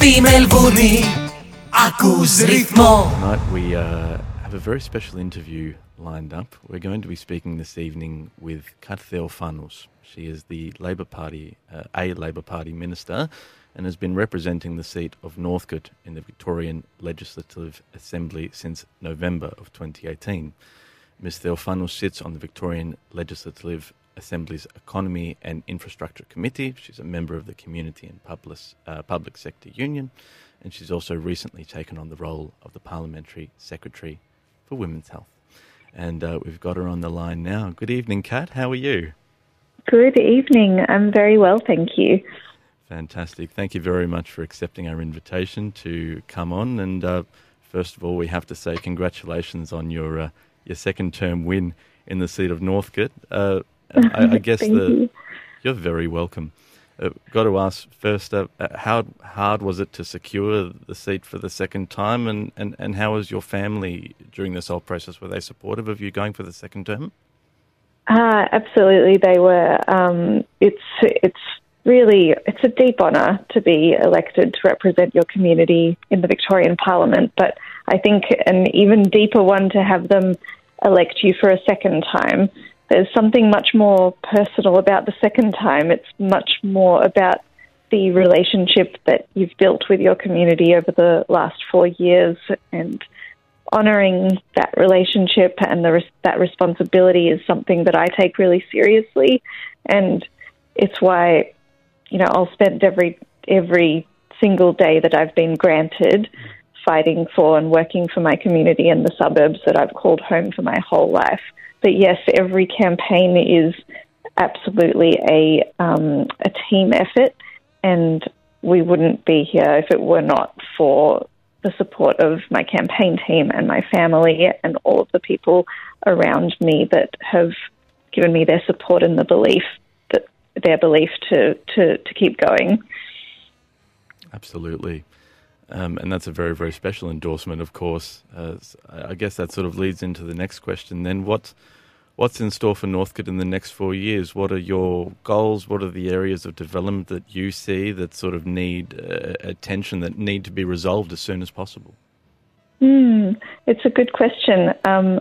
στη ακούς ρυθμό Tonight we uh, have a very special interview lined up. We're going to be speaking this evening with Kat Theophanous. She is the Labor Party, uh, a Labor Party minister and has been representing the seat of Northcote in the Victorian Legislative Assembly since November of 2018. Ms. Theophanous sits on the Victorian Legislative Assembly's Economy and Infrastructure Committee. She's a member of the Community and Public, uh, Public Sector Union, and she's also recently taken on the role of the Parliamentary Secretary for Women's Health. And uh, we've got her on the line now. Good evening, Kat. How are you? Good evening. I'm very well, thank you. Fantastic. Thank you very much for accepting our invitation to come on. And uh, first of all, we have to say congratulations on your uh, your second term win in the seat of Northcote. Uh, I, I guess the you. you're very welcome. Uh, got to ask first, uh, uh, how hard was it to secure the seat for the second time, and, and, and how was your family during this whole process? Were they supportive of you going for the second term? Uh, absolutely, they were. Um, it's it's really it's a deep honour to be elected to represent your community in the Victorian Parliament, but I think an even deeper one to have them elect you for a second time. There's something much more personal about the second time. It's much more about the relationship that you've built with your community over the last four years and honouring that relationship and the, that responsibility is something that I take really seriously, and it's why you know I'll spend every every single day that I've been granted fighting for and working for my community and the suburbs that I've called home for my whole life. But yes, every campaign is absolutely a um, a team effort, and we wouldn't be here if it were not for the support of my campaign team and my family and all of the people around me that have given me their support and the belief that their belief to, to, to keep going. Absolutely. Um, and that's a very, very special endorsement, of course. Uh, I guess that sort of leads into the next question then. What, what's in store for Northcote in the next four years? What are your goals? What are the areas of development that you see that sort of need uh, attention, that need to be resolved as soon as possible? Hmm, it's a good question. Um,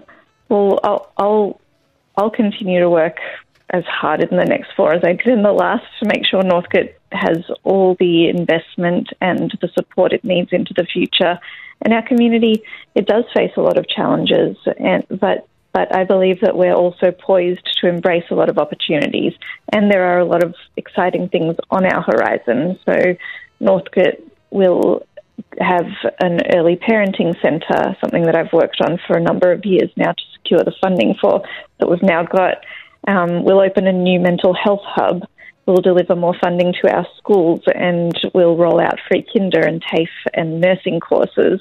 well, I'll, I'll I'll continue to work as hard in the next four as I did in the last to make sure Northcote has all the investment and the support it needs into the future. And our community, it does face a lot of challenges, and but but I believe that we're also poised to embrace a lot of opportunities, and there are a lot of exciting things on our horizon. So Northcote will have an early parenting centre, something that I've worked on for a number of years now to secure the funding for, that we've now got. Um, we'll open a new mental health hub. We'll deliver more funding to our schools and we'll roll out free kinder and TAFE and nursing courses.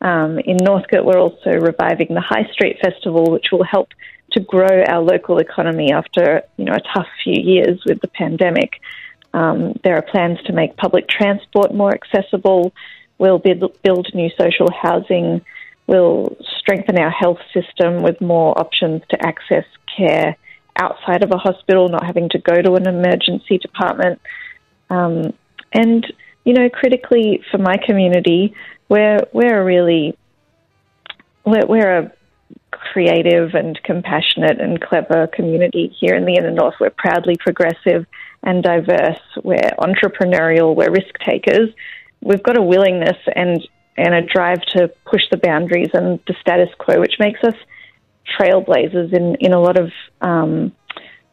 Um, in Northcote, we're also reviving the High Street Festival, which will help to grow our local economy after you know a tough few years with the pandemic. Um, there are plans to make public transport more accessible. We'll build, build new social housing. We'll strengthen our health system with more options to access care outside of a hospital, not having to go to an emergency department. Um, and, you know, critically for my community, we're, we're a really, we're, we're a creative and compassionate and clever community here in the inner north. We're proudly progressive and diverse. We're entrepreneurial. We're risk takers. We've got a willingness and and a drive to push the boundaries and the status quo, which makes us trailblazers in in a lot of um,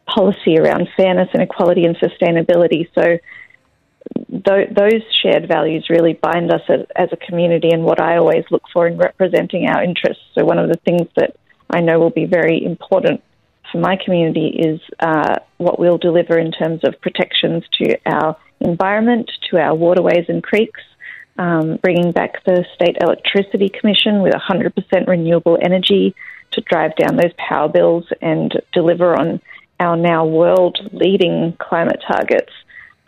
policy around fairness and equality and sustainability. So. Th- those shared values really bind us as, as a community, and what I always look for in representing our interests. So, one of the things that I know will be very important for my community is uh, what we'll deliver in terms of protections to our environment, to our waterways and creeks, um, bringing back the State Electricity Commission with 100% renewable energy to drive down those power bills and deliver on our now world leading climate targets.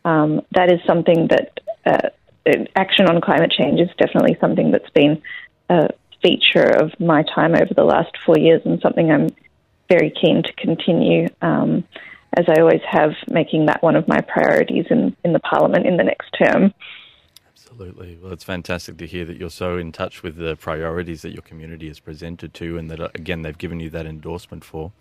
Um, that is something that uh, action on climate change is definitely something that's been a feature of my time over the last four years and something I'm very keen to continue, um, as I always have, making that one of my priorities in, in the Parliament in the next term. Absolutely. Well, it's fantastic to hear that you're so in touch with the priorities that your community has presented to, and that uh, again they've given you that endorsement for.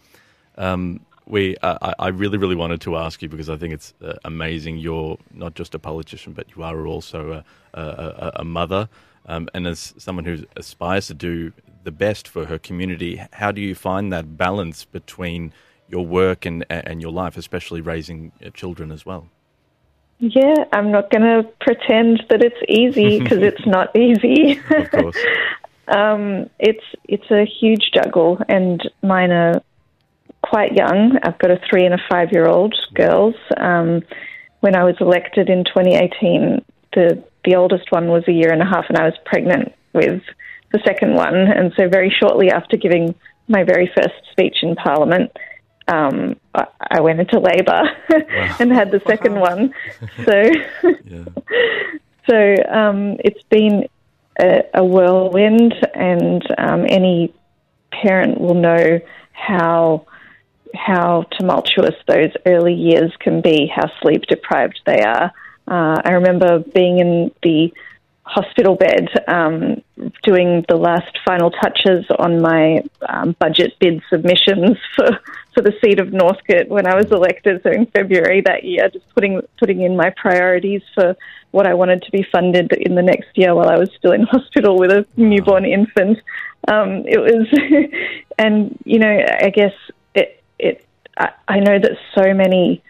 Um, we, uh, I really, really wanted to ask you because I think it's uh, amazing. You're not just a politician, but you are also a, a, a mother, um, and as someone who aspires to do the best for her community, how do you find that balance between your work and and your life, especially raising uh, children as well? Yeah, I'm not going to pretend that it's easy because it's not easy. of course. um, it's it's a huge juggle, and mine are quite young. I've got a three and a five year old girls. Um, when I was elected in 2018, the the oldest one was a year and a half, and I was pregnant with the second one. And so, very shortly after giving my very first speech in Parliament, um, I went into labour wow. and had the second wow. one. So, so um, it's been a, a whirlwind, and um, any parent will know how how tumultuous those early years can be, how sleep deprived they are. Uh, I remember being in the hospital bed um, doing the last final touches on my um, budget bid submissions for, for the seat of Northcote when I was elected, so in February that year, just putting putting in my priorities for what I wanted to be funded in the next year while I was still in hospital with a newborn infant. Um, it was, and you know, I guess it it I, I know that so many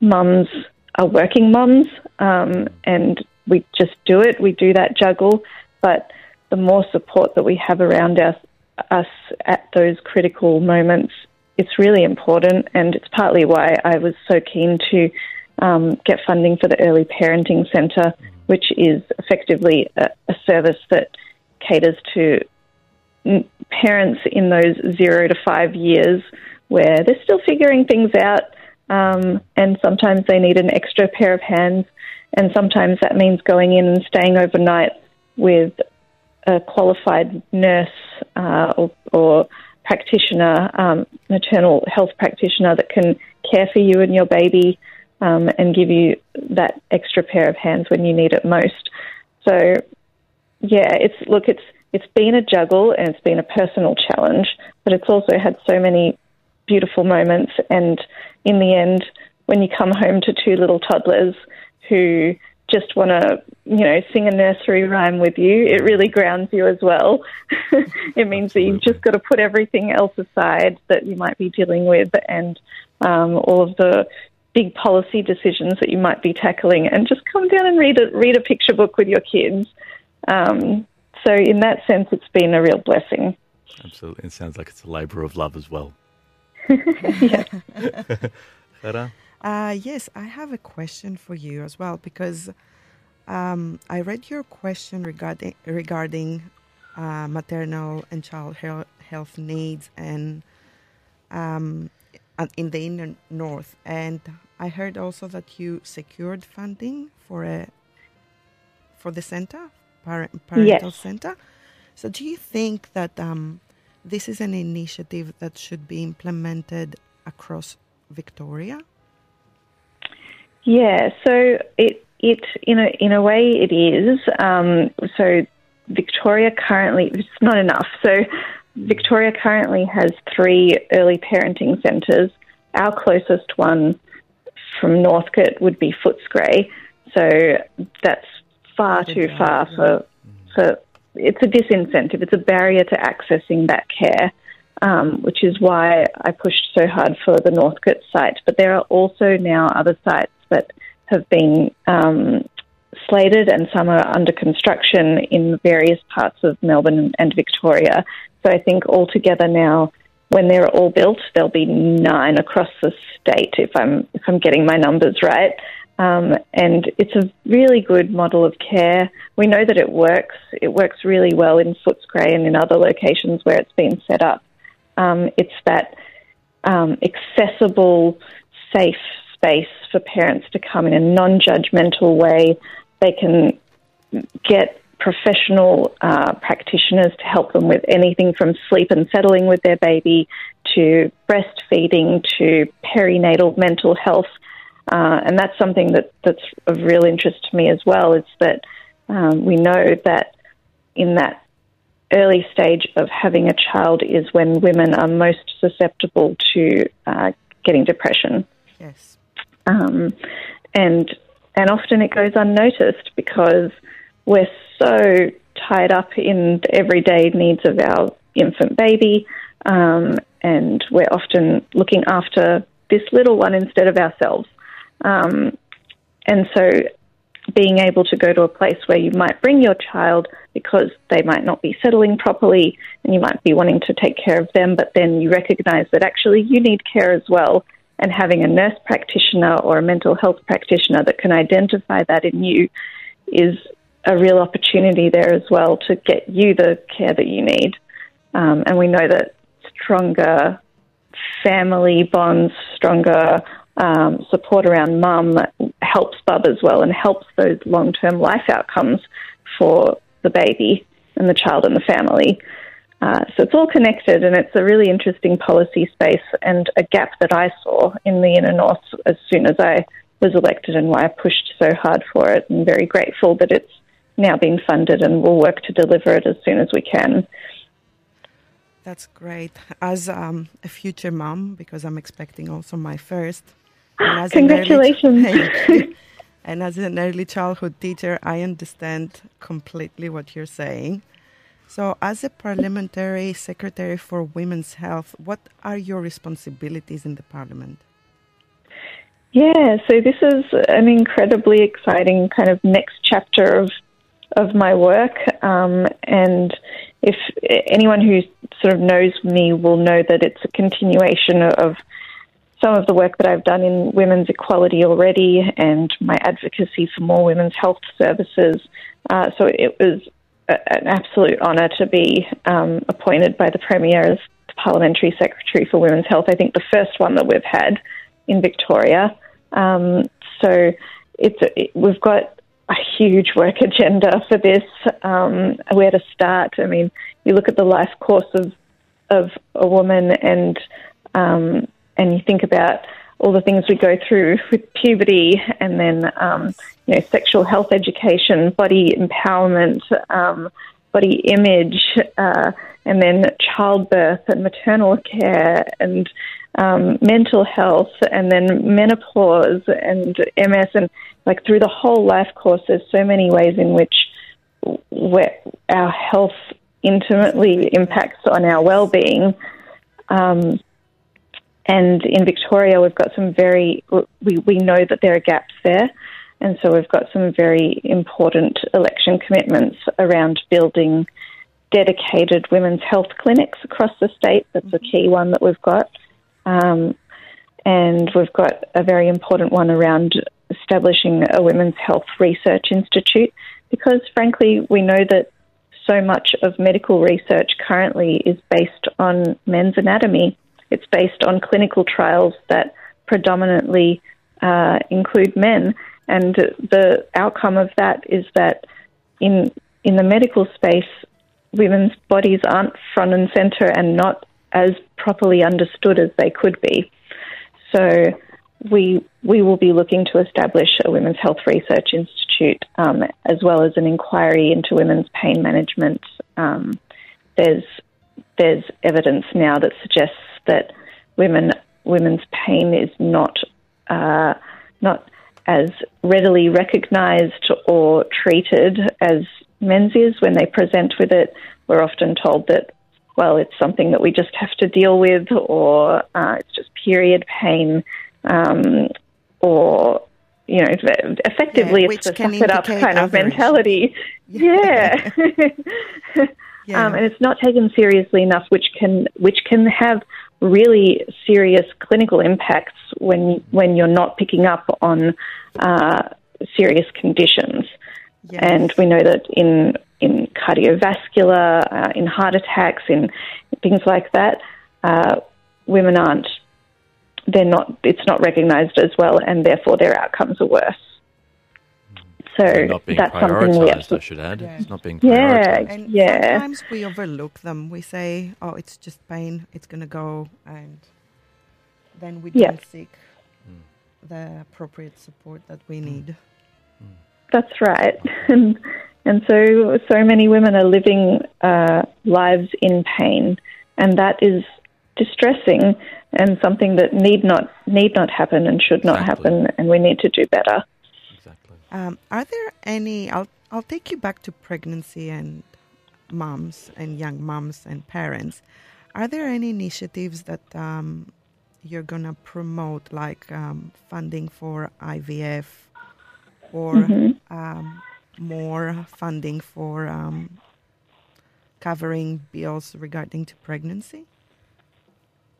mums are working mums, um, and we just do it. We do that juggle, but the more support that we have around us, us at those critical moments, it's really important. And it's partly why I was so keen to um, get funding for the Early Parenting Centre, which is effectively a, a service that caters to parents in those zero to five years where they're still figuring things out. Um, and sometimes they need an extra pair of hands and sometimes that means going in and staying overnight with a qualified nurse uh, or, or, practitioner, um, maternal health practitioner that can care for you and your baby um, and give you that extra pair of hands when you need it most. So, yeah, it's look, it's it's been a juggle and it's been a personal challenge, but it's also had so many beautiful moments. And in the end, when you come home to two little toddlers who just want to, you know, sing a nursery rhyme with you, it really grounds you as well. it means that you've just got to put everything else aside that you might be dealing with and um, all of the big policy decisions that you might be tackling, and just come down and read a read a picture book with your kids. Um, so, in that sense, it's been a real blessing. Absolutely, it sounds like it's a labour of love as well. yeah. Uh, yes, I have a question for you as well because um, I read your question regarding regarding uh, maternal and child health needs and um, in the inner north, and I heard also that you secured funding for a for the center, parent, parental yes. center. So, do you think that um, this is an initiative that should be implemented across Victoria? Yeah, so it it in a in a way it is. Um, so Victoria currently it's not enough. So Victoria currently has three early parenting centres. Our closest one from Northcote would be Footscray. So that's far too far for for it's a disincentive. It's a barrier to accessing that care, um, which is why I pushed so hard for the Northcote site. But there are also now other sites that have been um, slated and some are under construction in various parts of Melbourne and Victoria. So I think altogether now, when they're all built, there'll be nine across the state if I'm if I'm getting my numbers right. Um, and it's a really good model of care. We know that it works. It works really well in Footscray and in other locations where it's been set up. Um, it's that um, accessible, safe space for parents to come in a non judgmental way. They can get professional uh, practitioners to help them with anything from sleep and settling with their baby to breastfeeding to perinatal mental health. Uh, and that's something that, that's of real interest to me as well is that Um, we know that in that early stage of having a child is when women are most susceptible to uh, getting depression. Yes. Um, and and often it goes unnoticed because we're so tied up in the everyday needs of our infant baby, um, and we're often looking after this little one instead of ourselves. Um, and so, being able to go to a place where you might bring your child because they might not be settling properly and you might be wanting to take care of them, but then you recognize that actually you need care as well. And having a nurse practitioner or a mental health practitioner that can identify that in you is a real opportunity there as well to get you the care that you need. Um, and we know that stronger family bonds, stronger um, support around mum helps bub as well and helps those long term life outcomes for the baby and the child and the family. Uh, so it's all connected, and it's a really interesting policy space and a gap that I saw in the inner north as soon as I was elected, and why I pushed so hard for it. And very grateful that it's now being funded, and we'll work to deliver it as soon as we can. That's great. As um, a future mom, because I'm expecting also my first. And as Congratulations. Early, and as an early childhood teacher, I understand completely what you're saying. So, as a parliamentary secretary for women's health, what are your responsibilities in the parliament? Yeah, so this is an incredibly exciting kind of next chapter of of my work, um, and if anyone who sort of knows me will know that it's a continuation of some of the work that I've done in women's equality already and my advocacy for more women's health services. Uh, so it was an absolute honour to be um, appointed by the Premier as the Parliamentary Secretary for Women's Health. I think the first one that we've had in Victoria. Um, so it's it, we've got a huge work agenda for this. Um, where to start? I mean, you look at the life course of of a woman and um, and you think about all the things we go through with puberty and then um, you know sexual health education, body empowerment, um, body image, uh, and then childbirth and maternal care and um, mental health, and then menopause and MS, and like through the whole life course, there's so many ways in which our health intimately impacts on our well-being. Um, and in Victoria, we've got some very, we, we know that there are gaps there. And so we've got some very important election commitments around building dedicated women's health clinics across the state. That's a key one that we've got. Um, and we've got a very important one around establishing a women's health research institute because, frankly, we know that so much of medical research currently is based on men's anatomy. It's based on clinical trials that predominantly uh, include men, and the outcome of that is that in in the medical space, women's bodies aren't front and center and not as properly understood as they could be. So we we will be looking to establish a women's health research institute um, as well as an inquiry into women's pain management. Um, there's there's evidence now that suggests that women women's pain is not uh, not as readily recognised or treated as men's is when they present with it. We're often told that well, it's something that we just have to deal with, or uh, it's just period pain, um, or you know, effectively yeah, it's the suck it up kind of mentality. Yeah. yeah. yeah. Um, and it's not taken seriously enough, which can which can have really serious clinical impacts when when you're not picking up on uh, serious conditions. Yes. And we know that in in cardiovascular, uh, in heart attacks, in things like that, uh, women aren't. They're not. It's not recognised as well, and therefore their outcomes are worse. So not being that's something we have to, I should add. Yeah. It's not being yeah, prioritized. And yeah. sometimes we overlook them. We say, "Oh, it's just pain. It's gonna go," and then we Yeah. don't seek the appropriate support that we need. That's right. And And so, so many women are living uh, lives in pain, and that is distressing and something that need not need not happen and should not Exactly. happen, and we need to do better. Um, are there any? I'll I'll take you back to pregnancy and moms and young moms and parents. Are there any initiatives that um, you're gonna promote, like um, funding for IVF or um, more funding for um, covering bills regarding to pregnancy?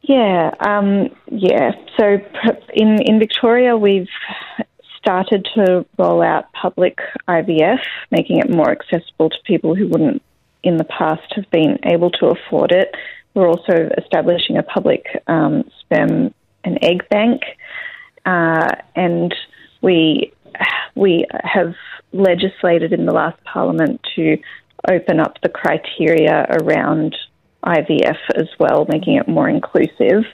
Yeah, um, yeah. So in in Victoria, we've started to roll out public IVF, making it more accessible to people who wouldn't, in the past, have been able to afford it. We're also establishing a public um, sperm and egg bank, uh, and we we have legislated in the last parliament to open up the criteria around IVF as well, making it more inclusive.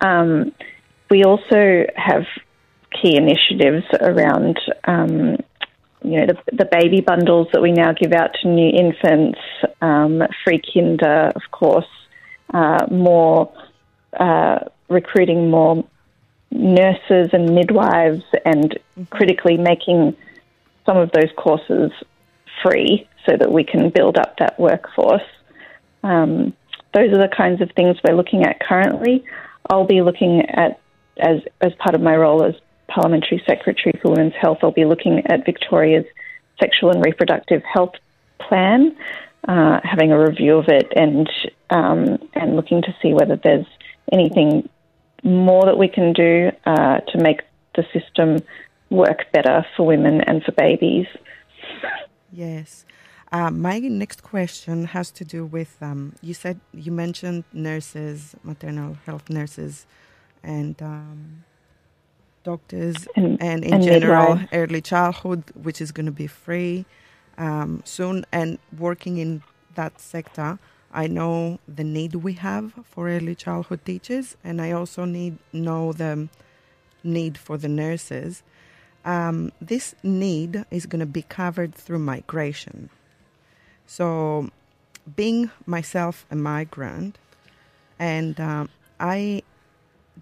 Um, we also have key initiatives around, um, you know, the, the baby bundles that we now give out to new infants, um, free kinder, of course, uh, more uh, recruiting more nurses and midwives, and critically making some of those courses free so that we can build up that workforce. Um, those are the kinds of things we're looking at currently. I'll be looking at, as, as part of my role as Parliamentary Secretary for Women's Health, I'll be looking at Victoria's Sexual and Reproductive Health Plan, uh, having a review of it and, um, and looking to see whether there's anything more that we can do uh, to make the system work better for women and for babies. Yes. Uh, my next question has to do with um, you said you mentioned nurses, maternal health nurses, and um, doctors, And- and, in and general, midwives. early childhood, which is going to be free um, soon. And working in that sector, I know the need we have for early childhood teachers, and I also need know the need for the nurses. Um, this need is going to be covered through migration. So, being myself a migrant, and um, I,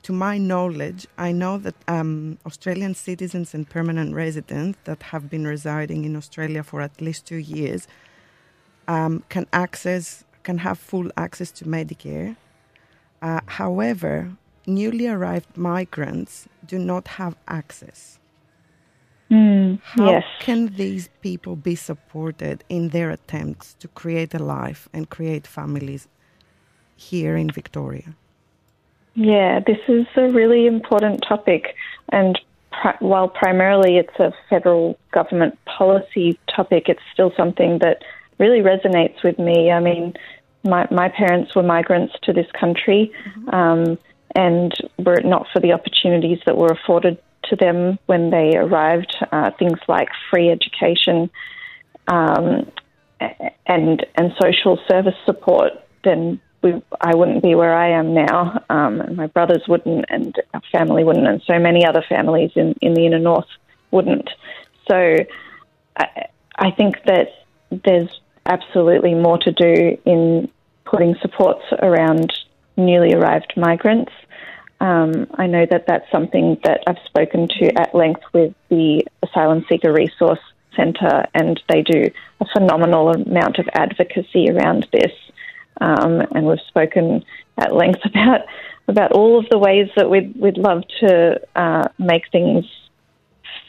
to my knowledge, I know that um, Australian citizens and permanent residents that have been residing in Australia for at least two years um, can access, can have full access to Medicare. Uh, however, newly arrived migrants do not have access. How yes. can these people be supported in their attempts to create a life and create families here in Victoria? Yeah, this is a really important topic, and pri- while primarily it's a federal government policy topic, it's still something that really resonates with me. I mean, my, my parents were migrants to this country, um, and were it not for the opportunities that were afforded to them when they arrived, uh, things like free education um, and and social service support, then we, I wouldn't be where I am now, um, and my brothers wouldn't, and our family wouldn't, and so many other families in, in the inner north wouldn't. So I, I think that there's absolutely more to do in putting supports around newly arrived migrants. Um, I know that that's something that I've spoken to at length with the Asylum Seeker Resource Centre, and they do a phenomenal amount of advocacy around this. Um, and we've spoken at length about about all of the ways that we'd we'd love to uh, make things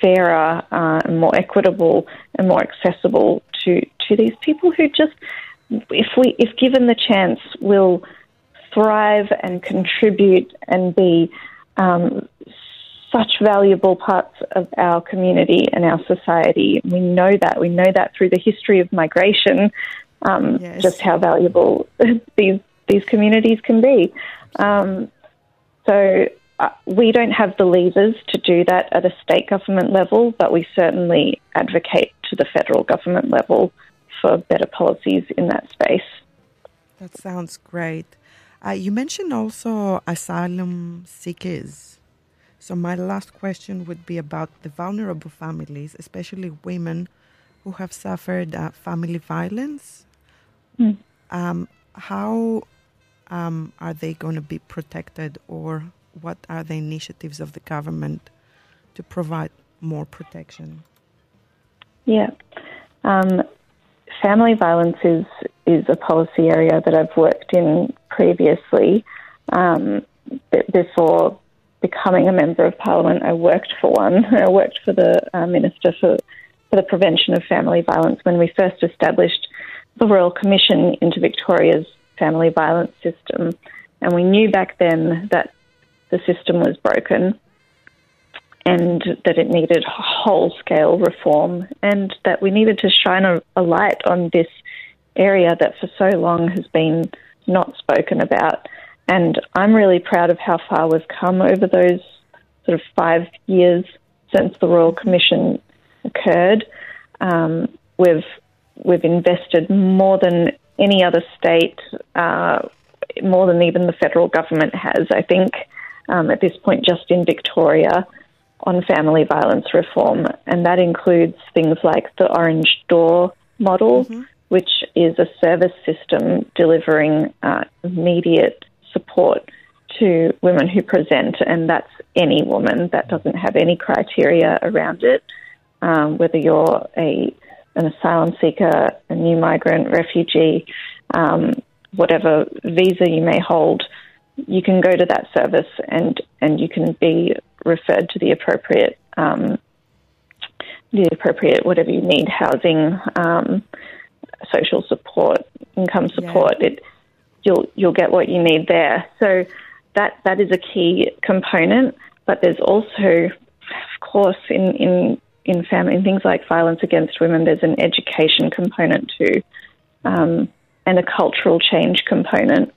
fairer uh, and more equitable and more accessible to to these people who just, if we if given the chance, will thrive and contribute and be um, such valuable parts of our community and our society. We know that. We know that through the history of migration, um, Yes. just how valuable these these communities can be. Um, so uh, we don't have the levers to do that at a state government level, but we certainly advocate to the federal government level for better policies in that space. That sounds great. Uh, you mentioned also asylum seekers. So, my last question would be about the vulnerable families, especially women who who have suffered uh, family violence. Mm. Um, how um, are they going to be protected, or what are the initiatives of the government to provide more protection? Yeah. Um, family violence is, is a policy area that I've worked in previously. Um, b- before becoming a member of parliament, I worked for one. I worked for the uh, Minister for, for the Prevention of Family Violence when we first established the Royal Commission into Victoria's family violence system. And we knew back then that the system was broken and that it needed whole scale reform and that we needed to shine a, a, light on this area that for so long has been not spoken about. And I'm really proud of how far we've come over those sort of five years since the Royal Commission occurred. Um, we've we've invested more than any other state, uh, more than even the federal government has. I think um, at this point, just in Victoria on family violence reform, and that includes things like the Orange Door model, mm-hmm. which is a service system delivering uh, immediate support to women who present, and that's any woman. That doesn't have any criteria around it, um, whether you're a an asylum seeker, a new migrant, refugee, um, whatever visa you may hold you can go to that service and, and you can be referred to the appropriate um, the appropriate whatever you need housing, um, social support, income support. Yeah. It you'll you'll get what you need there. So that that is a key component. But there's also, of course, in in in family in things like violence against women, there's an education component too, um, and a cultural change component.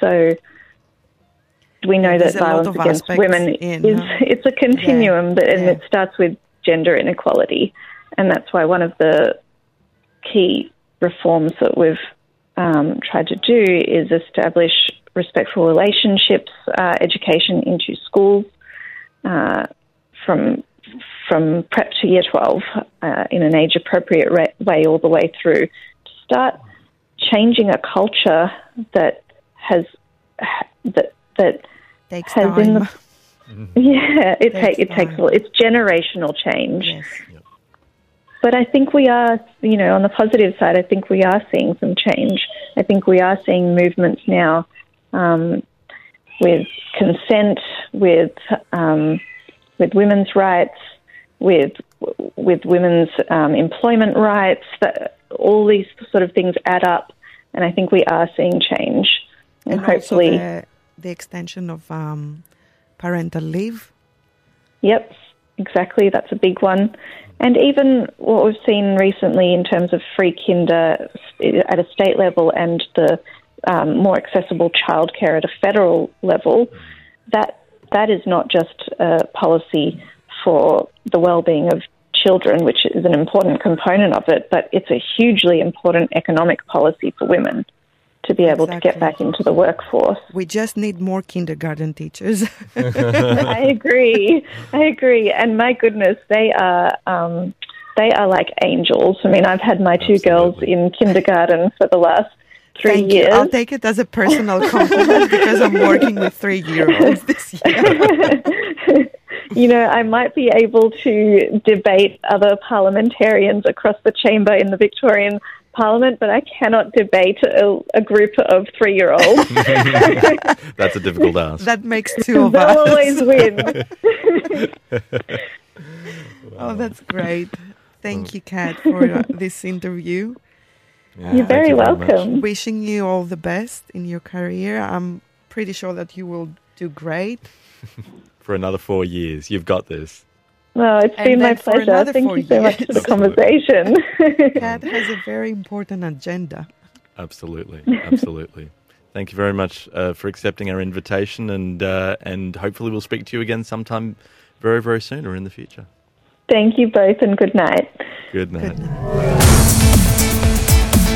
So we know that violence against women in, is huh? it's a continuum, yeah. but, and yeah. it starts with gender inequality, and that's why one of the key reforms that we've um, tried to do is establish respectful relationships uh, education into schools uh, from from prep to year 12 uh, in an age appropriate re- way all the way through to start changing a culture that has that that takes has time. The, yeah, it takes it takes it's generational change. Yes. But I think we are, you know, on the positive side, I think we are seeing some change. I think we are seeing movements now um, with consent, with um, with women's rights, with with women's um, employment rights. That all these sort of things add up, and I think we are seeing change. And, and hopefully, the, the extension of um, parental leave. Yep, exactly. That's a big one. And even what we've seen recently in terms of free kinder at a state level and the um, more accessible childcare at a federal level, that that is not just a policy for the well-being of children, which is an important component of it, but it's a hugely important economic policy for women to be able exactly. to get back into the workforce. We just need more kindergarten teachers. I agree. I agree. And my goodness, they are. Um, they are like angels. I mean, I've had my two Absolutely. girls in kindergarten for the last three Thank years. You. I'll take it as a personal compliment because I'm working with three year olds this year. you know, I might be able to debate other parliamentarians across the chamber in the Victorian Parliament, but I cannot debate a, a group of three year olds. That's a difficult ask. That makes two of They'll us. always win. Oh, that's great. Thank you, Kat, for uh, this interview. Yeah, You're very you welcome. Wishing you all the best in your career. I'm pretty sure that you will do great. for another four years. You've got this. Well, it's and been my pleasure. Thank you so much for the conversation. Kat has a very important agenda. Absolutely, absolutely. Thank you very much uh, for accepting our invitation, and uh, and hopefully we'll speak to you again sometime very very soon or in the future. Thank you both, and good night. Good night. Good night.